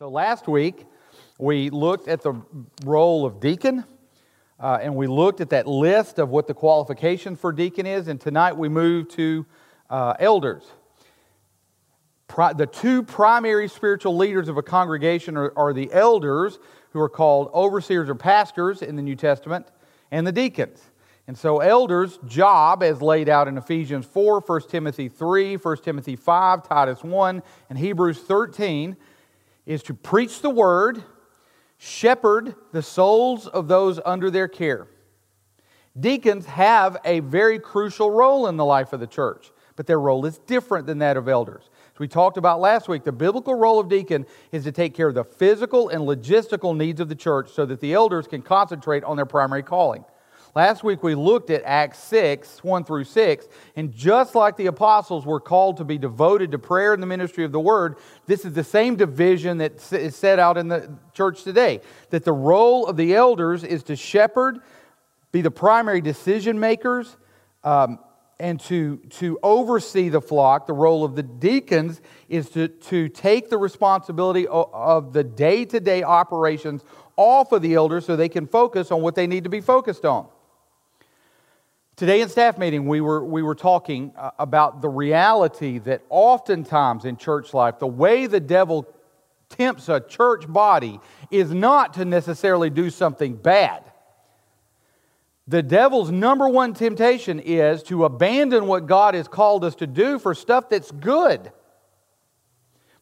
So last week, we looked at the role of deacon, uh, and we looked at that list of what the qualification for deacon is, and tonight we move to uh, elders. Pri- the two primary spiritual leaders of a congregation are, are the elders, who are called overseers or pastors in the New Testament, and the deacons. And so, elders' job, as laid out in Ephesians 4, 1 Timothy 3, 1 Timothy 5, Titus 1, and Hebrews 13, is to preach the word, shepherd the souls of those under their care. Deacons have a very crucial role in the life of the church, but their role is different than that of elders. As we talked about last week, the biblical role of deacon is to take care of the physical and logistical needs of the church so that the elders can concentrate on their primary calling. Last week we looked at Acts 6, 1 through 6, and just like the apostles were called to be devoted to prayer and the ministry of the word, this is the same division that is set out in the church today. That the role of the elders is to shepherd, be the primary decision makers, um, and to, to oversee the flock. The role of the deacons is to, to take the responsibility of, of the day to day operations off of the elders so they can focus on what they need to be focused on. Today in staff meeting, we were, we were talking uh, about the reality that oftentimes in church life, the way the devil tempts a church body is not to necessarily do something bad. The devil's number one temptation is to abandon what God has called us to do for stuff that's good.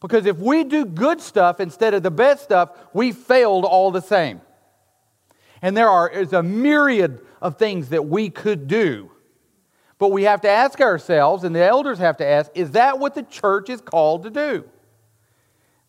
Because if we do good stuff instead of the bad stuff, we failed all the same. And there are is a myriad of things that we could do. But we have to ask ourselves, and the elders have to ask, is that what the church is called to do?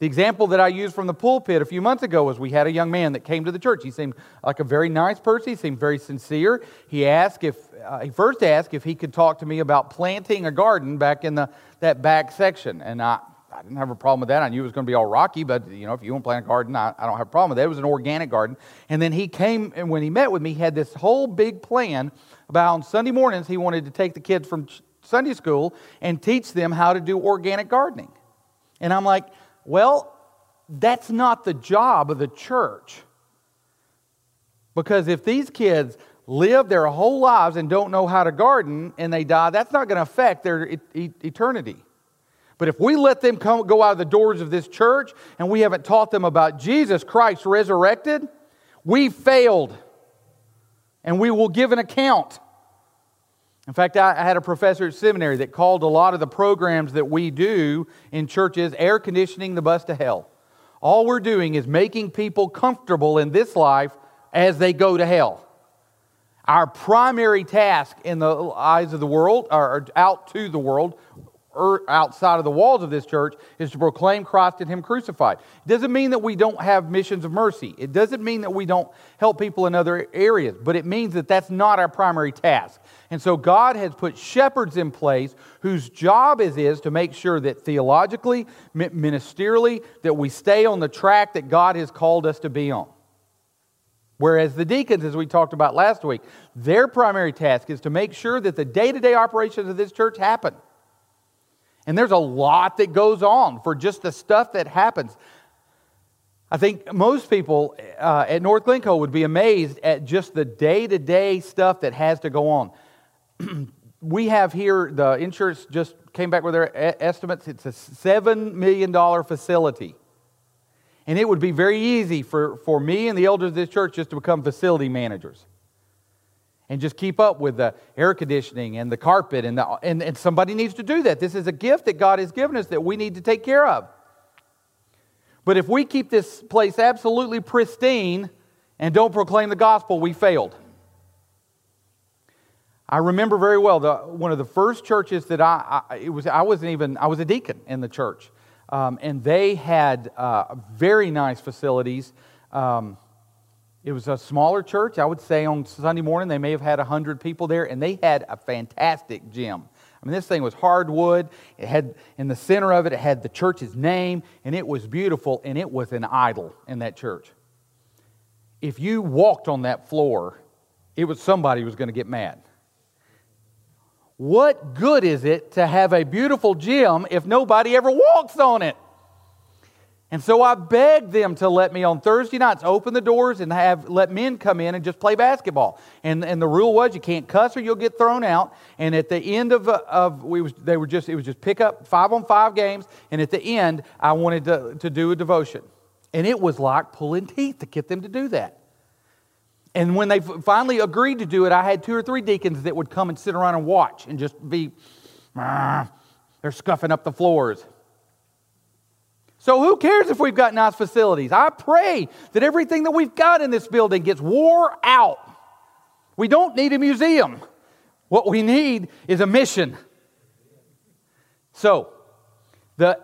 The example that I used from the pulpit a few months ago was we had a young man that came to the church. He seemed like a very nice person. He seemed very sincere. He asked if uh, he first asked if he could talk to me about planting a garden back in the that back section, and I I didn't have a problem with that. I knew it was going to be all rocky, but you know, if you want to plant a garden, I, I don't have a problem with that. It was an organic garden. And then he came, and when he met with me, he had this whole big plan about on Sunday mornings he wanted to take the kids from Sunday school and teach them how to do organic gardening. And I'm like, well, that's not the job of the church. Because if these kids live their whole lives and don't know how to garden and they die, that's not going to affect their eternity. But if we let them come, go out of the doors of this church and we haven't taught them about Jesus Christ resurrected, we failed. And we will give an account. In fact, I had a professor at seminary that called a lot of the programs that we do in churches air conditioning the bus to hell. All we're doing is making people comfortable in this life as they go to hell. Our primary task in the eyes of the world, or out to the world, outside of the walls of this church is to proclaim Christ and Him crucified. It doesn't mean that we don't have missions of mercy. It doesn't mean that we don't help people in other areas, but it means that that's not our primary task. And so God has put shepherds in place whose job is, is to make sure that theologically, ministerially, that we stay on the track that God has called us to be on. Whereas the deacons, as we talked about last week, their primary task is to make sure that the day to day operations of this church happen. And there's a lot that goes on for just the stuff that happens. I think most people uh, at North Glencoe would be amazed at just the day to day stuff that has to go on. we have here, the insurance just came back with their estimates. It's a $7 million facility. And it would be very easy for, for me and the elders of this church just to become facility managers and just keep up with the air conditioning and the carpet. And, the, and, and somebody needs to do that. This is a gift that God has given us that we need to take care of. But if we keep this place absolutely pristine and don't proclaim the gospel, we failed. I remember very well the, one of the first churches that I, I, it was I wasn't even I was a deacon in the church, um, and they had uh, very nice facilities. Um, it was a smaller church. I would say on Sunday morning they may have had 100 people there, and they had a fantastic gym. I mean, this thing was hardwood. It had, in the center of it, it had the church's name, and it was beautiful, and it was an idol in that church. If you walked on that floor, it was somebody was going to get mad. What good is it to have a beautiful gym if nobody ever walks on it? And so I begged them to let me on Thursday nights open the doors and have let men come in and just play basketball. And, and the rule was you can't cuss or you'll get thrown out. And at the end of, of we was, they were just, it was just pick up five on five games. And at the end, I wanted to, to do a devotion. And it was like pulling teeth to get them to do that. And when they finally agreed to do it, I had two or three deacons that would come and sit around and watch and just be, they're scuffing up the floors. So who cares if we've got nice facilities? I pray that everything that we've got in this building gets wore out. We don't need a museum. What we need is a mission. So, the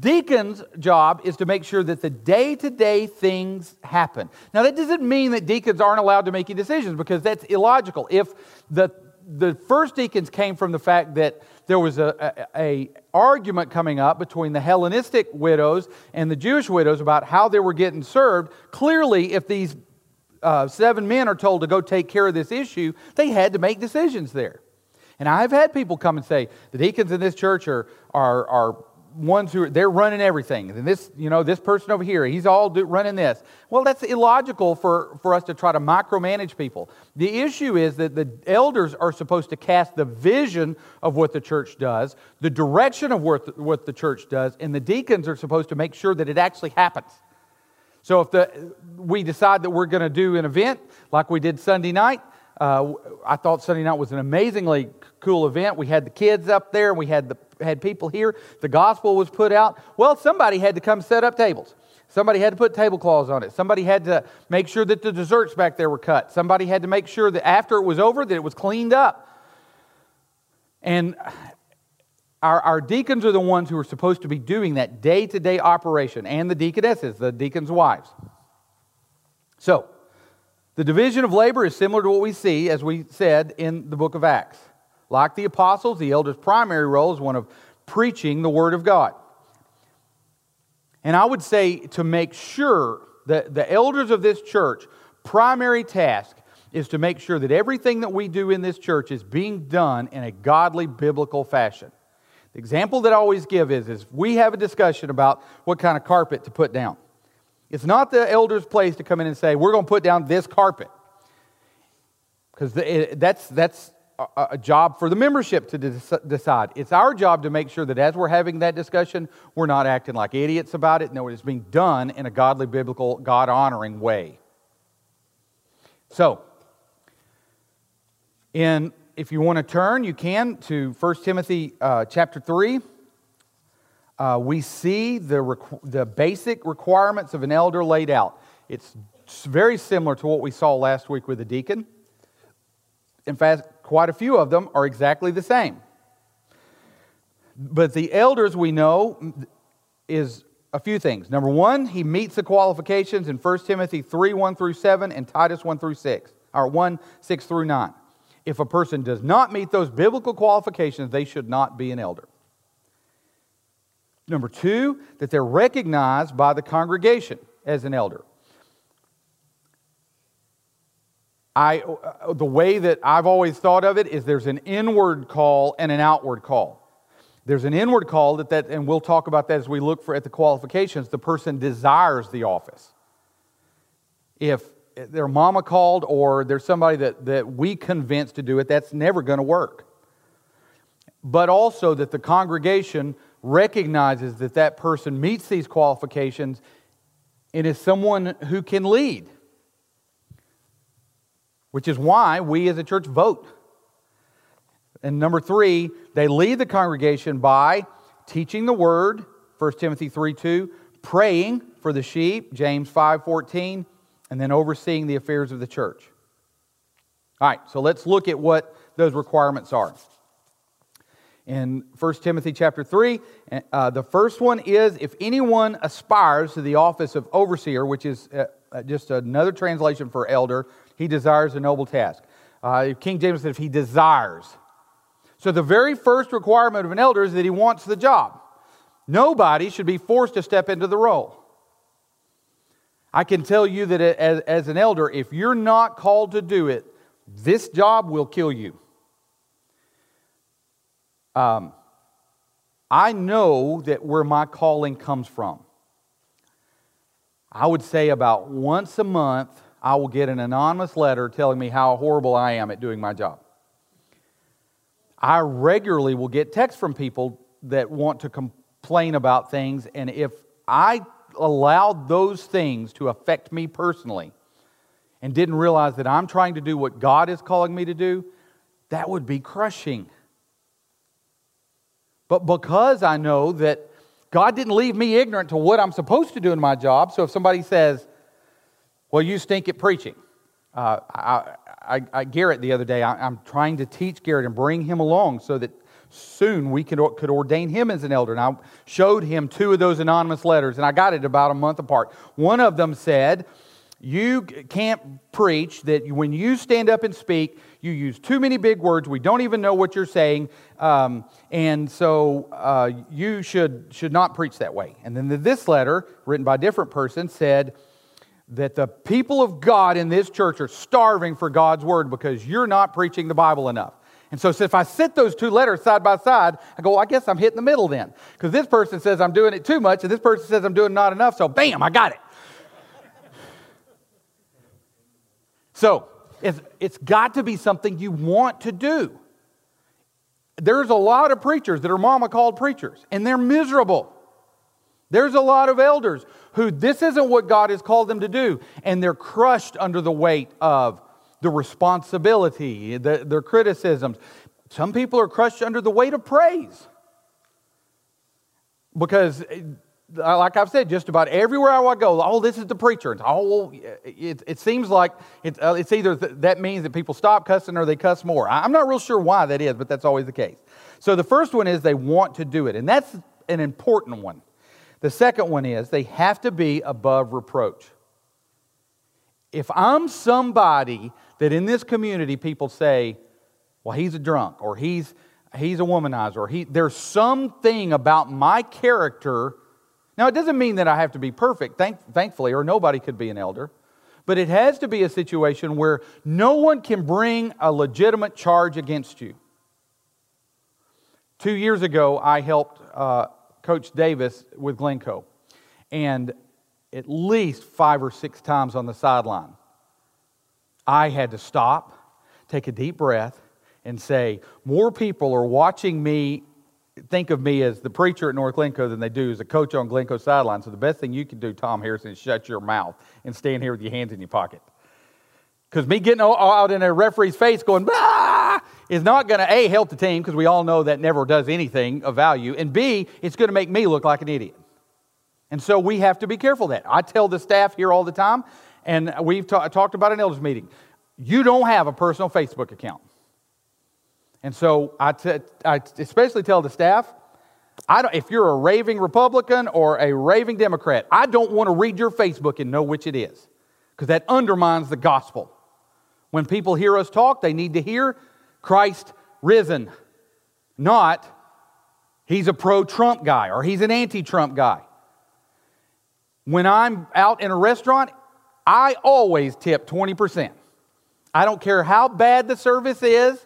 deacon's job is to make sure that the day to day things happen. Now, that doesn't mean that deacons aren't allowed to make any decisions because that's illogical. If the, the first deacons came from the fact that there was a, a, a, argument coming up between the Hellenistic widows and the Jewish widows about how they were getting served. Clearly, if these uh, seven men are told to go take care of this issue, they had to make decisions there. And I've had people come and say, the deacons in this church are, are, are ones who are, they're running everything. And this, you know, this person over here, he's all do, running this. Well, that's illogical for, for us to try to micromanage people. The issue is that the elders are supposed to cast the vision of what the church does, the direction of what the, what the church does, and the deacons are supposed to make sure that it actually happens. So if the, we decide that we're going to do an event like we did Sunday night, uh, I thought Sunday night was an amazingly cool event. We had the kids up there, we had the had people here. The gospel was put out. Well, somebody had to come set up tables. Somebody had to put tablecloths on it. Somebody had to make sure that the desserts back there were cut. Somebody had to make sure that after it was over that it was cleaned up. And our, our deacons are the ones who are supposed to be doing that day to day operation, and the deaconesses, the deacons' wives. So, the division of labor is similar to what we see, as we said, in the book of Acts. Like the apostles, the elder's primary role is one of preaching the Word of God. And I would say to make sure that the elders of this church, primary task is to make sure that everything that we do in this church is being done in a godly biblical fashion. The example that I always give is, is we have a discussion about what kind of carpet to put down. It's not the elder's place to come in and say, we're going to put down this carpet. Because that's, that's a job for the membership to decide. It's our job to make sure that as we're having that discussion, we're not acting like idiots about it. No, it's being done in a godly, biblical, God honoring way. So, in, if you want to turn, you can to 1 Timothy uh, chapter 3. Uh, we see the, requ- the basic requirements of an elder laid out. It's very similar to what we saw last week with the deacon. In fact, quite a few of them are exactly the same. But the elders we know is a few things. Number one, he meets the qualifications in 1 Timothy 3 1 through 7 and Titus 1 through 6, or 1 6 through 9. If a person does not meet those biblical qualifications, they should not be an elder. Number two, that they're recognized by the congregation as an elder. I, uh, the way that I've always thought of it is there's an inward call and an outward call. There's an inward call that, that and we'll talk about that as we look for at the qualifications. The person desires the office. If their mama called or there's somebody that, that we convince to do it, that's never going to work. But also that the congregation recognizes that that person meets these qualifications and is someone who can lead which is why we as a church vote. And number three, they lead the congregation by teaching the word, 1 Timothy 3 2, praying for the sheep, James 5 14, and then overseeing the affairs of the church. All right, so let's look at what those requirements are. In 1 Timothy chapter 3, uh, the first one is if anyone aspires to the office of overseer, which is uh, uh just another translation for elder, he desires a noble task. Uh, King James said, if he desires. So the very first requirement of an elder is that he wants the job. Nobody should be forced to step into the role. I can tell you that as, as an elder, if you're not called to do it, this job will kill you. Um, I know that where my calling comes from. I would say about once a month, I will get an anonymous letter telling me how horrible I am at doing my job. I regularly will get texts from people that want to complain about things, and if I allowed those things to affect me personally and didn't realize that I'm trying to do what God is calling me to do, that would be crushing. But because I know that God didn't leave me ignorant to what I'm supposed to do in my job, so if somebody says, Well, you stink at preaching, uh, I, I, I, Garrett the other day, I, am trying to teach Garrett and bring him along so that soon we could, could ordain him as an elder. And I showed him two of those anonymous letters, and I got it about a month apart. One of them said, You can't preach that when you stand up and speak, you use too many big words. We don't even know what you're saying. Um, and so uh, you should, should not preach that way. And then this letter, written by a different person, said, that the people of God in this church are starving for God's word because you're not preaching the Bible enough. And so, if I sit those two letters side by side, I go, well, I guess I'm hitting the middle then. Because this person says I'm doing it too much, and this person says I'm doing not enough, so bam, I got it. so, it's, it's got to be something you want to do. There's a lot of preachers that are mama called preachers, and they're miserable. There's a lot of elders who this isn't what God has called them to do, and they're crushed under the weight of the responsibility, the, their criticisms. Some people are crushed under the weight of praise. Because, uh, like I've said, just about everywhere I go, oh, this is the preacher. It's, oh, it, it seems like it, uh, it's either th- that means that people stop cussing or they cuss more. I'm not real sure why that is, but that's always the case. So the first one is they want to do it, and that's an important one. The second one is they have to be above reproach. If I'm somebody that in this community people say, well, he's a drunk, or he's, he's a womanizer, or he, there's something about my character. Now, it doesn't mean that I have to be perfect, thank, thankfully, or nobody could be an elder. But it has to be a situation where no one can bring a legitimate charge against you. Two years ago, I helped uh, Coach Davis with Glencoe. And at least five or six times on the sideline, I had to stop, take a deep breath, and say, More people are watching me think of me as the preacher at North Glencoe than they do as a coach on Glencoe sideline. So the best thing you can do, Tom Harrison, is shut your mouth and stand here with your hands in your pocket. Because me getting out in a referee's face going, is not going to, A, help the team, because we all know that never does anything of value, and B, it's going to make me look like an idiot. And so we have to be careful that. I tell the staff here all the time, and we've ta- talked about an elders meeting. You don't have a personal Facebook account. And so I, t- I especially tell the staff, I don't, if you're a raving Republican or a raving Democrat, I don't want to read your Facebook and know which it is, because that undermines the gospel. When people hear us talk, they need to hear Christ risen, not he's a pro Trump guy or he's an anti Trump guy. When I'm out in a restaurant, I always tip 20%. I don't care how bad the service is.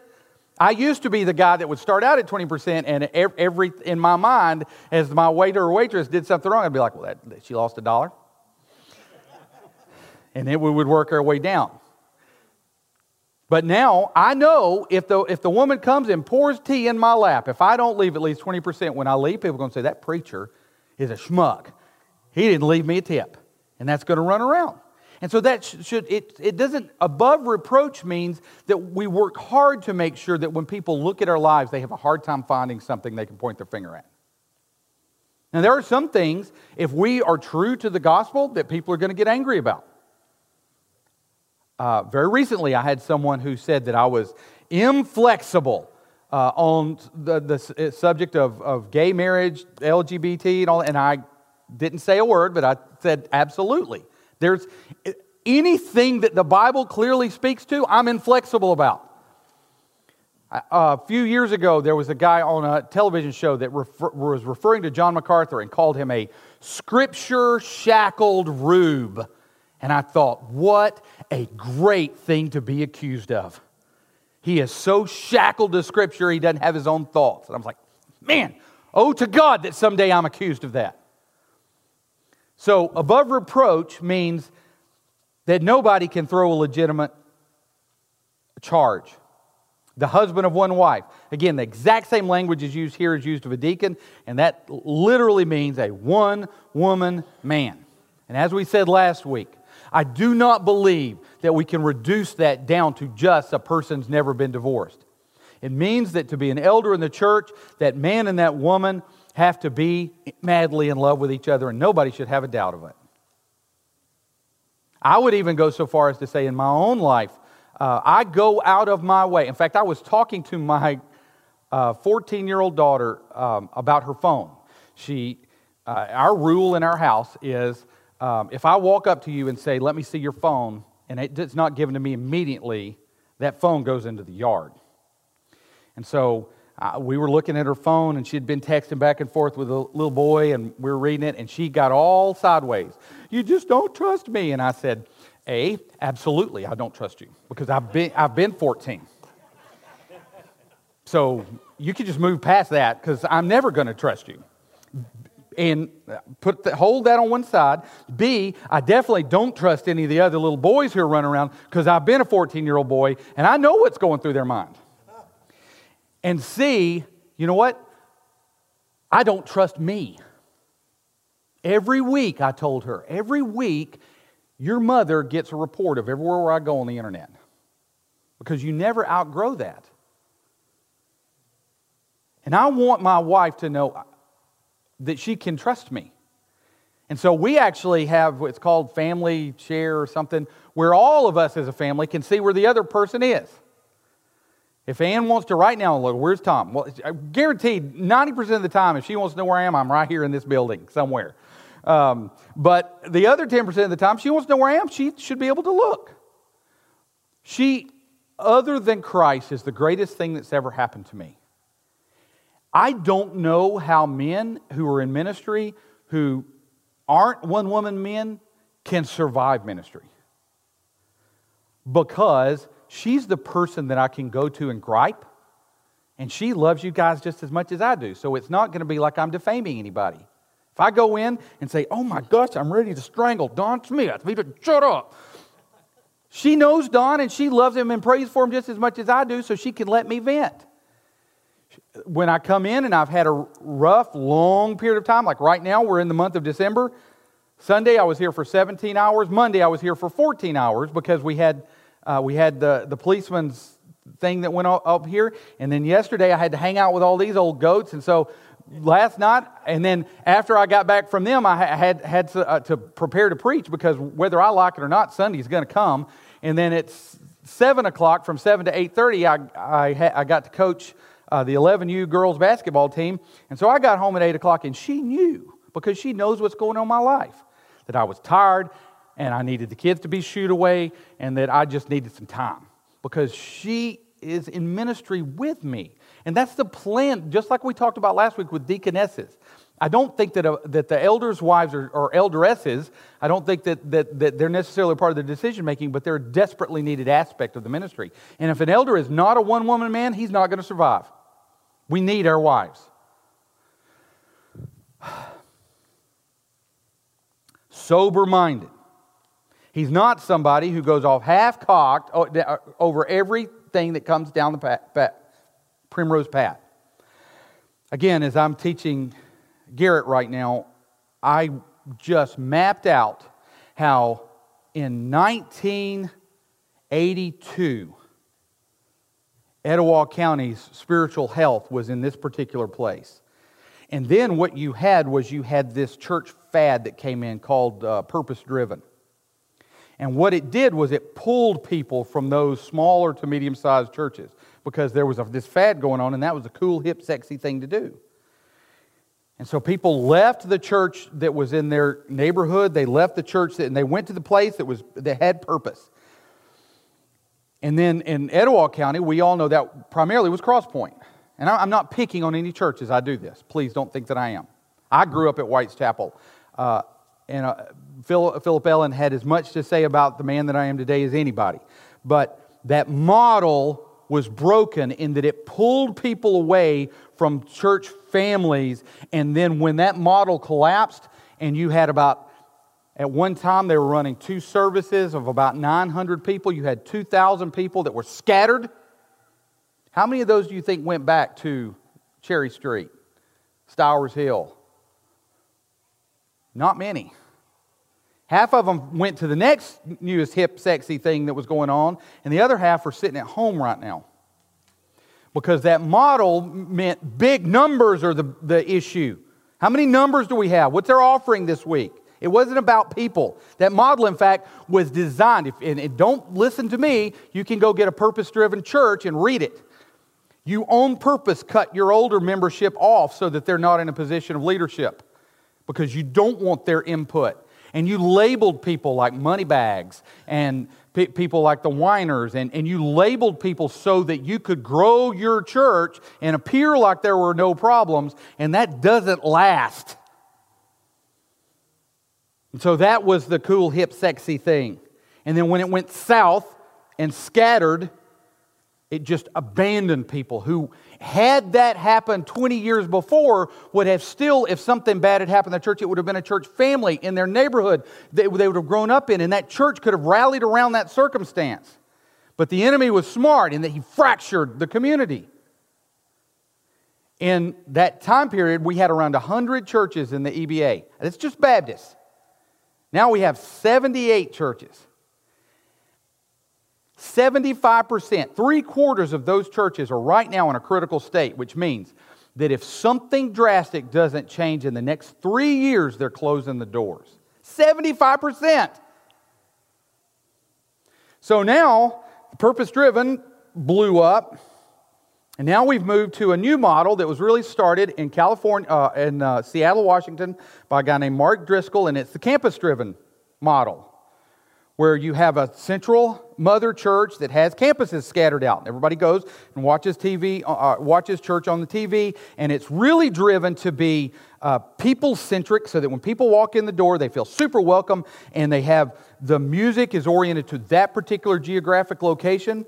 I used to be the guy that would start out at 20%, and every, in my mind, as my waiter or waitress did something wrong, I'd be like, well, that, she lost a dollar. and then we would work our way down. But now I know if the, if the woman comes and pours tea in my lap, if I don't leave at least 20% when I leave, people are going to say, that preacher is a schmuck. He didn't leave me a tip. And that's going to run around. And so that should, it, it doesn't, above reproach means that we work hard to make sure that when people look at our lives, they have a hard time finding something they can point their finger at. Now, there are some things, if we are true to the gospel, that people are going to get angry about. Uh, very recently, I had someone who said that I was inflexible uh, on the, the uh, subject of, of gay marriage, LGBT, and all, and I didn't say a word, but I said absolutely. There's anything that the Bible clearly speaks to, I'm inflexible about. A few years ago, there was a guy on a television show that refer, was referring to John MacArthur and called him a scripture shackled rube. And I thought, what a great thing to be accused of. He is so shackled to Scripture, he doesn't have his own thoughts. And I was like, man, oh to God that someday I'm accused of that. So, above reproach means that nobody can throw a legitimate charge. The husband of one wife. Again, the exact same language is used here is used of a deacon, and that literally means a one woman man. And as we said last week, I do not believe that we can reduce that down to just a person's never been divorced. It means that to be an elder in the church, that man and that woman have to be madly in love with each other, and nobody should have a doubt of it. I would even go so far as to say, in my own life, uh, I go out of my way. In fact, I was talking to my 14 uh, year old daughter um, about her phone. She, uh, our rule in our house is um, if I walk up to you and say, Let me see your phone, and it's not given to me immediately, that phone goes into the yard. And so uh, we were looking at her phone, and she had been texting back and forth with a little boy, and we were reading it, and she got all sideways. You just don't trust me. And I said, A, absolutely, I don't trust you because I've been, I've been 14. So you can just move past that because I'm never going to trust you and put the, hold that on one side. B, I definitely don't trust any of the other little boys who are running around because I've been a 14 year old boy and I know what's going through their mind. And C, you know what? I don't trust me. Every week, I told her, every week, your mother gets a report of everywhere where I go on the internet because you never outgrow that. And I want my wife to know that she can trust me. And so we actually have what's called family share or something where all of us as a family can see where the other person is. If Ann wants to right now look, where's Tom? Well, guaranteed 90% of the time, if she wants to know where I am, I'm right here in this building somewhere. Um, but the other 10% of the time, she wants to know where I am, she should be able to look. She, other than Christ, is the greatest thing that's ever happened to me. I don't know how men who are in ministry who aren't one woman men can survive ministry. Because she's the person that I can go to and gripe, and she loves you guys just as much as I do. So it's not going to be like I'm defaming anybody. If I go in and say, Oh my gosh, I'm ready to strangle Don Smith, he to shut up. She knows Don and she loves him and prays for him just as much as I do, so she can let me vent when I come in and I've had a rough, long period of time, like right now, we're in the month of December. Sunday, I was here for 17 hours. Monday, I was here for 14 hours because we had, uh, we had the, the policeman's thing that went up here. And then yesterday, I had to hang out with all these old goats. And so last night, and then after I got back from them, I had, had to, uh, to prepare to preach because whether I like it or not, Sunday's going to come. And then it's 7 o'clock from 7 to 8.30, I, I, I got to coach uh, the 11U girls basketball team. And so I got home at 8 o'clock, and she knew because she knows what's going on in my life that I was tired and I needed the kids to be shooed away and that I just needed some time because she is in ministry with me. And that's the plan, just like we talked about last week with deaconesses. I don't think that, uh, that the elders' wives or, or elderesses, I don't think that, that, that they're necessarily part of the decision making, but they're a desperately needed aspect of the ministry. And if an elder is not a one woman man, he's not going to survive. We need our wives. Sober minded. He's not somebody who goes off half cocked oh, uh, over everything that comes down the path, path, primrose path. Again, as I'm teaching Garrett right now, I just mapped out how in 1982, Etowah County's spiritual health was in this particular place. And then what you had was you had this church fad that came in called uh, Purpose Driven. And what it did was it pulled people from those smaller to medium sized churches because there was a, this fad going on, and that was a cool, hip, sexy thing to do. And so people left the church that was in their neighborhood. They left the church that, and they went to the place that was that had purpose. And then in Etowah County, we all know that primarily was Crosspoint. And I'm not picking on any churches I do this. Please don't think that I am. I grew up at White's Chapel. Uh, and uh, Philip Ellen had as much to say about the man that I am today as anybody. But that model was broken in that it pulled people away from church families. And then when that model collapsed, and you had about At one time, they were running two services of about 900 people. You had 2,000 people that were scattered. How many of those do you think went back to Cherry Street, Stowers Hill? Not many. Half of them went to the next newest hip, sexy thing that was going on, and the other half are sitting at home right now. Because that model meant big numbers are the, the issue. How many numbers do we have? What's our offering this week? It wasn't about people. That model, in fact, was designed. If, and, and don't listen to me, you can go get a purpose driven church and read it. You on purpose cut your older membership off so that they're not in a position of leadership because you don't want their input. And you labeled people like money bags and pe- people like the whiners, and, and you labeled people so that you could grow your church and appear like there were no problems, and that doesn't last. And so that was the cool, hip, sexy thing. And then when it went south and scattered, it just abandoned people who, had that happened 20 years before, would have still, if something bad had happened in the church, it would have been a church family in their neighborhood that they would have grown up in, and that church could have rallied around that circumstance. But the enemy was smart in that he fractured the community. In that time period, we had around 100 churches in the EBA. It's just Baptists. Now we have 78 churches. 75%, three quarters of those churches are right now in a critical state, which means that if something drastic doesn't change in the next three years, they're closing the doors. 75%. So now, purpose driven blew up. And now we've moved to a new model that was really started in California, uh, in uh, Seattle, Washington, by a guy named Mark Driscoll, and it's the campus driven model where you have a central mother church that has campuses scattered out. Everybody goes and watches TV, uh, uh, watches church on the TV, and it's really driven to be uh, people centric so that when people walk in the door, they feel super welcome and they have the music is oriented to that particular geographic location.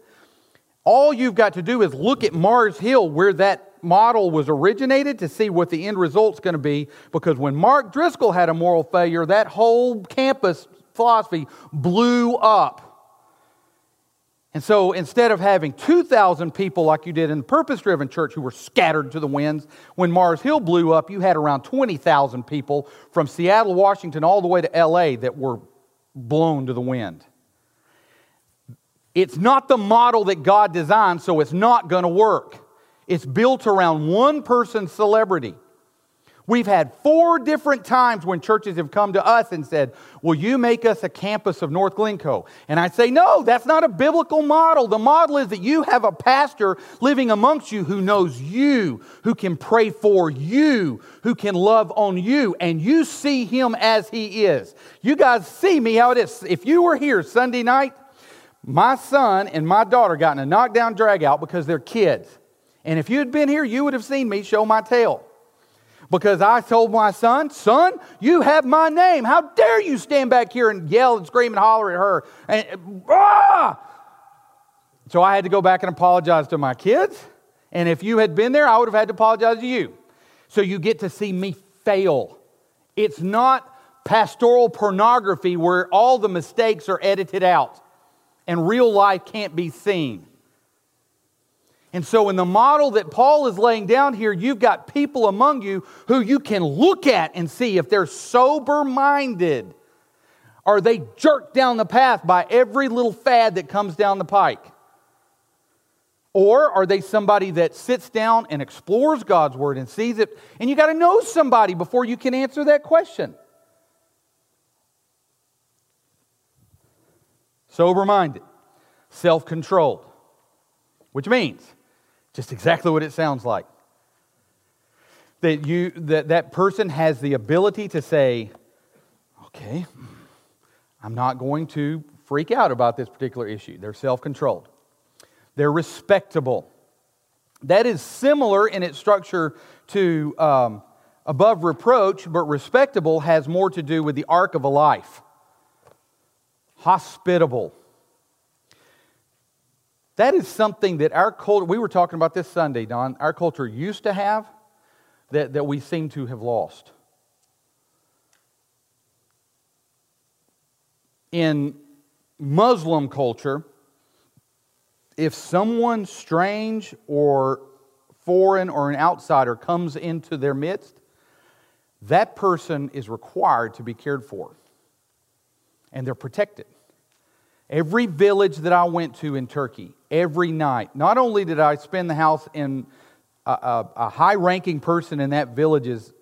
All you've got to do is look at Mars Hill where that model was originated to see what the end result's going to be because when Mark Driscoll had a moral failure, that whole campus philosophy blew up. And so instead of having 2,000 people like you did in the purpose driven church who were scattered to the winds, when Mars Hill blew up, you had around 20,000 people from Seattle, Washington, all the way to LA that were blown to the wind. It's not the model that God designed, so it's not going to work. It's built around one person's celebrity. We've had four different times when churches have come to us and said, Will you make us a campus of North Glencoe? And I say, No, that's not a biblical model. The model is that you have a pastor living amongst you who knows you, who can pray for you, who can love on you, and you see him as he is. You guys see me how it is. If you were here Sunday night, my son and my daughter got in a knockdown drag out because they're kids. And if you had been here, you would have seen me show my tail because I told my son, Son, you have my name. How dare you stand back here and yell and scream and holler at her? And, ah! So I had to go back and apologize to my kids. And if you had been there, I would have had to apologize to you. So you get to see me fail. It's not pastoral pornography where all the mistakes are edited out and real life can't be seen. And so, in the model that Paul is laying down here, you've got people among you who you can look at and see if they're sober minded. Are they jerked down the path by every little fad that comes down the pike? Or are they somebody that sits down and explores God's word and sees it? And you got to know somebody before you can answer that question. Sober minded, self controlled, which means just exactly what it sounds like. That, you, that that person has the ability to say, okay, I'm not going to freak out about this particular issue. They're self controlled, they're respectable. That is similar in its structure to um, above reproach, but respectable has more to do with the arc of a life. Hospitable, that is something that our culture, we were talking about this Sunday, Don, our culture used to have that, that we seem to have lost. in Muslim culture, if someone strange or foreign or an outsider comes into their midst, that person is required to be cared for and they're protected. Every village that I went to in Turkey, every night, not only did I spend the house in a, a, a high ranking person in that village's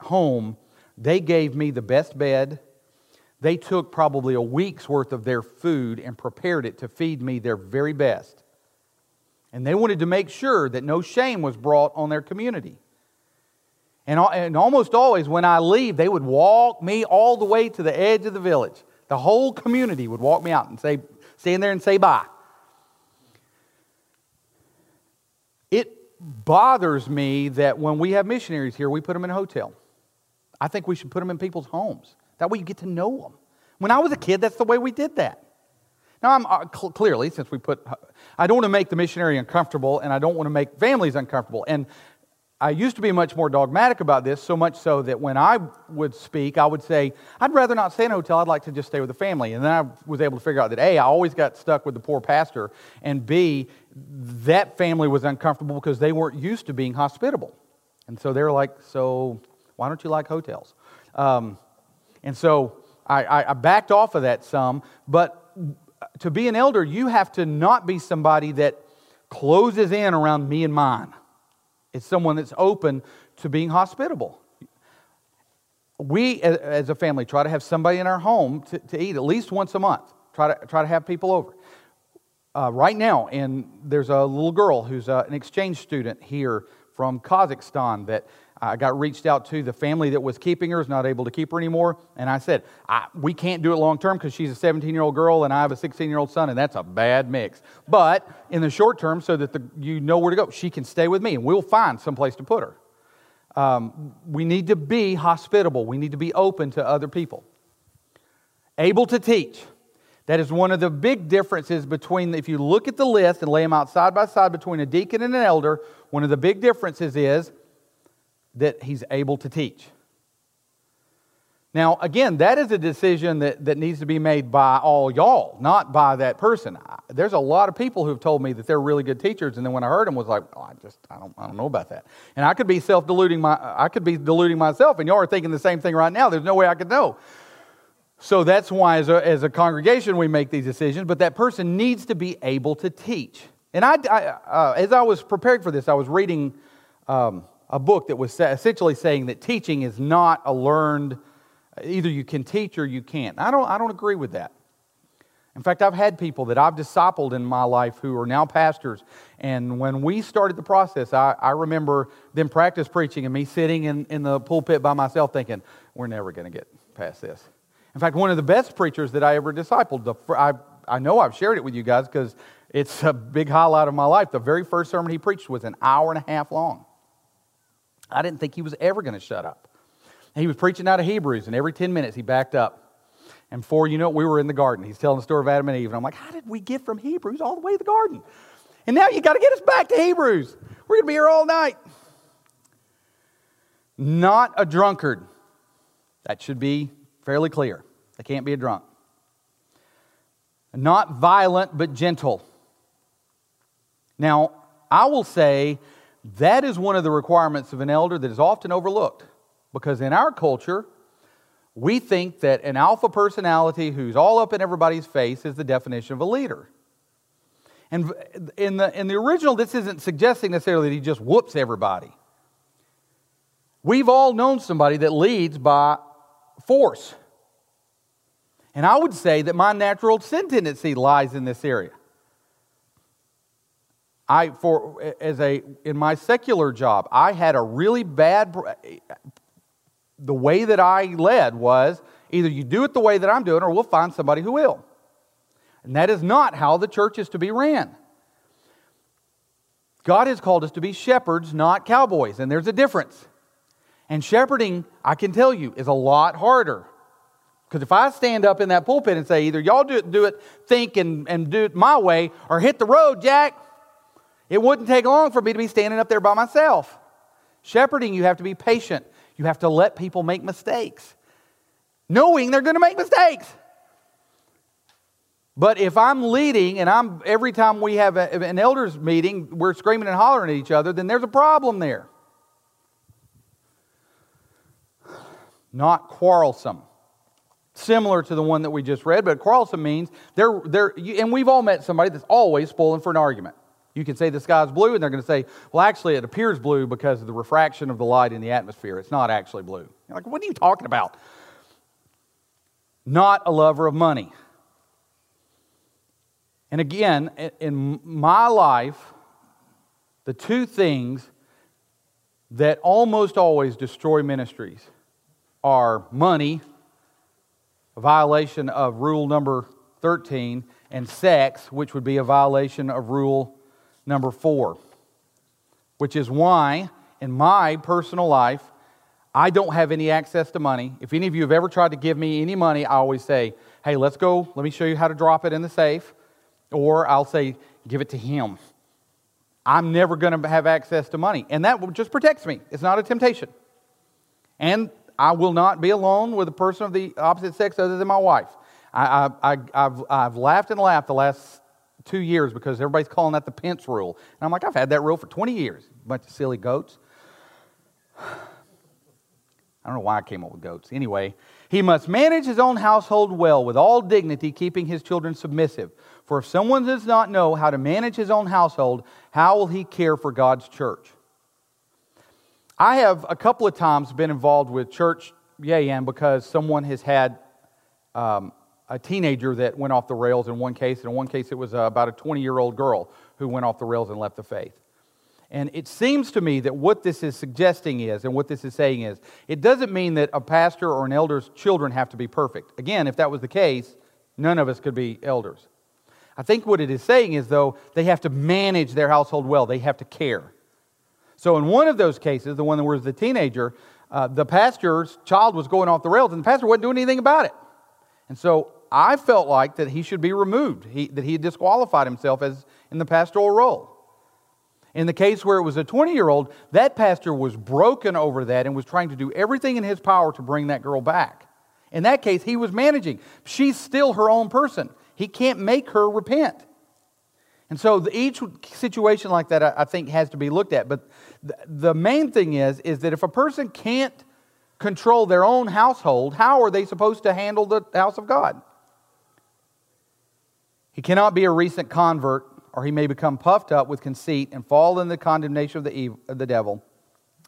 home, they gave me the best bed. They took probably a week's worth of their food and prepared it to feed me their very best. And they wanted to make sure that no shame was brought on their community. And, and almost always, when I leave, they would walk me all the way to the edge of the village. The whole community would walk me out and say, stand there and say bye. It bothers me that when we have missionaries here, we put them in a hotel. I think we should put them in people's homes. That way you get to know them. When I was a kid, that's the way we did that. Now, I'm uh, cl- clearly, since we put, I don't want to make the missionary uncomfortable and I don't want to make families uncomfortable. And I used to be much more dogmatic about this, so much so that when I would speak, I would say, I'd rather not stay in a hotel, I'd like to just stay with the family. And then I was able to figure out that A, I always got stuck with the poor pastor, and B, that family was uncomfortable because they weren't used to being hospitable. And so they were like, So why don't you like hotels? Um, and so I, I backed off of that some, but to be an elder, you have to not be somebody that closes in around me and mine. It's someone that's open to being hospitable. We, as a family, try to have somebody in our home to, to eat at least once a month. Try to, try to have people over. Uh, right now, and there's a little girl who's uh, an exchange student here from Kazakhstan that I got reached out to. The family that was keeping her is not able to keep her anymore. And I said, I, We can't do it long term because she's a 17 year old girl and I have a 16 year old son, and that's a bad mix. But in the short term, so that the, you know where to go, she can stay with me and we'll find some place to put her. Um, we need to be hospitable, we need to be open to other people. Able to teach. That is one of the big differences between, if you look at the list and lay them out side by side between a deacon and an elder, one of the big differences is that he's able to teach. Now, again, that is a decision that, that needs to be made by all y'all, not by that person. There's a lot of people who've told me that they're really good teachers, and then when I heard them, was like, oh, I just, I don't, I don't know about that. And I could be self-deluding my, I could be deluding myself, and y'all are thinking the same thing right now. There's no way I could know. So that's why, as a, as a congregation, we make these decisions. But that person needs to be able to teach. And I, I uh, as I was preparing for this, I was reading. Um, a book that was essentially saying that teaching is not a learned, either you can teach or you can't. I don't, I don't agree with that. In fact, I've had people that I've discipled in my life who are now pastors. And when we started the process, I, I remember them practice preaching and me sitting in, in the pulpit by myself thinking, we're never going to get past this. In fact, one of the best preachers that I ever discipled, the, I, I know I've shared it with you guys because it's a big highlight of my life. The very first sermon he preached was an hour and a half long. I didn't think he was ever going to shut up. He was preaching out of Hebrews, and every 10 minutes he backed up. And before you know we were in the garden. He's telling the story of Adam and Eve. And I'm like, how did we get from Hebrews all the way to the garden? And now you got to get us back to Hebrews. We're going to be here all night. Not a drunkard. That should be fairly clear. They can't be a drunk. Not violent, but gentle. Now, I will say that is one of the requirements of an elder that is often overlooked because in our culture, we think that an alpha personality who's all up in everybody's face is the definition of a leader. And in the, in the original, this isn't suggesting necessarily that he just whoops everybody. We've all known somebody that leads by force. And I would say that my natural sin tendency lies in this area. I for as a in my secular job, I had a really bad the way that I led was either you do it the way that I'm doing or we'll find somebody who will. And that is not how the church is to be ran. God has called us to be shepherds, not cowboys, and there's a difference. And shepherding, I can tell you, is a lot harder. Because if I stand up in that pulpit and say, either y'all do it, do it think and, and do it my way, or hit the road, Jack, it wouldn't take long for me to be standing up there by myself. Shepherding, you have to be patient. You have to let people make mistakes, knowing they're going to make mistakes. But if I'm leading and I'm every time we have a, an elders meeting, we're screaming and hollering at each other, then there's a problem there. Not quarrelsome. Similar to the one that we just read, but quarrelsome means they're, they're and we've all met somebody that's always spoiling for an argument. You can say the sky's blue, and they're going to say, well, actually, it appears blue because of the refraction of the light in the atmosphere. It's not actually blue. You're like, what are you talking about? Not a lover of money. And again, in my life, the two things that almost always destroy ministries are money, a violation of rule number 13, and sex, which would be a violation of rule number four, which is why in my personal life, I don't have any access to money. If any of you have ever tried to give me any money, I always say, hey, let's go, let me show you how to drop it in the safe or I'll say, give it to him. I'm never going to have access to money. And that just protects me. It's not a temptation. And I will not be alone with a person of the opposite sex other than my wife. I, have I've laughed and laughed the last two years because everybody's calling that the Pence rule. And I'm like, I've had that rule for 20 years. Bunch of silly goats. I don't know why I came up with goats. Anyway, he must manage his own household well with all dignity, keeping his children submissive. For if someone does not know how to manage his own household, how will he care for God's church? I have a couple of times been involved with church Yayan because someone has had um, a teenager that went off the rails in one case. and In one case, it was uh, about a 20 year old girl who went off the rails and left the faith. And it seems to me that what this is suggesting is, and what this is saying is, it doesn't mean that a pastor or an elder's children have to be perfect. Again, if that was the case, none of us could be elders. I think what it is saying is, though, they have to manage their household well, they have to care. So, in one of those cases, the one that was the teenager, uh, the pastor's child was going off the rails, and the pastor wasn't doing anything about it. And so I felt like that he should be removed, he, that he had disqualified himself as in the pastoral role. In the case where it was a 20 year old, that pastor was broken over that and was trying to do everything in his power to bring that girl back. In that case, he was managing. She's still her own person. He can't make her repent. And so the, each situation like that, I, I, think, has to be looked at. But the, the main thing is, is that if a person can't control their own household, how are they supposed to handle the house of God? He cannot be a recent convert, or he may become puffed up with conceit and fall in the condemnation of the, evil, of the devil.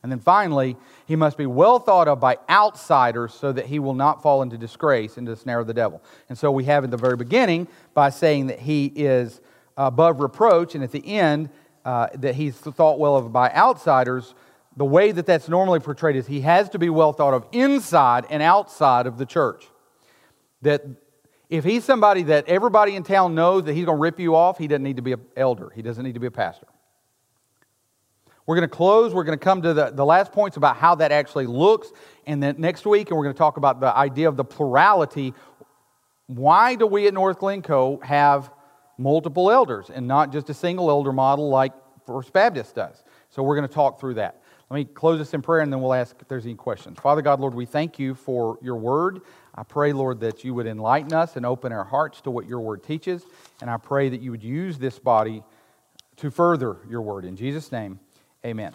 And then finally, he must be well thought of by outsiders so that he will not fall into disgrace, into the snare of the devil. And so we have at the very beginning by saying that he is above reproach, and at the end, uh, that he's thought well of by outsiders. The way that that's normally portrayed is he has to be well thought of inside and outside of the church. That if he's somebody that everybody in town knows that he's going to rip you off, he doesn't need to be an elder. He doesn't need to be a pastor. We're going to close. We're going to come to the, the last points about how that actually looks. And then next week, and we're going to talk about the idea of the plurality. Why do we at North Glencoe have multiple elders and not just a single elder model like First Baptist does? So we're going to talk through that. Let me close this in prayer and then we'll ask if there's any questions. Father God, Lord, we thank you for your word. I pray, Lord, that you would enlighten us and open our hearts to what your word teaches. And I pray that you would use this body to further your word. In Jesus' name, Amen.